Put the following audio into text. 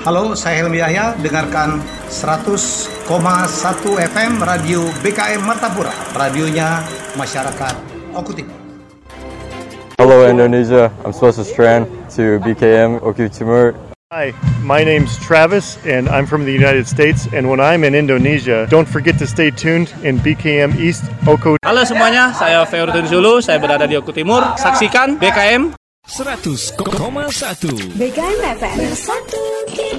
Halo, saya Helmi Yahya. Dengarkan 100,1 FM Radio BKM Martapura. Radionya masyarakat Okutim. Hello Indonesia, I'm Swasa Strand to BKM Oku Timur. Hi, my name's Travis, and I'm from the United States. And when I'm in Indonesia, don't forget to stay tuned in BKM East Oko. Halo semuanya, saya Feurdun Zulu, saya berada di Oku Timur. Saksikan BKM 100,1 BKM FM 1.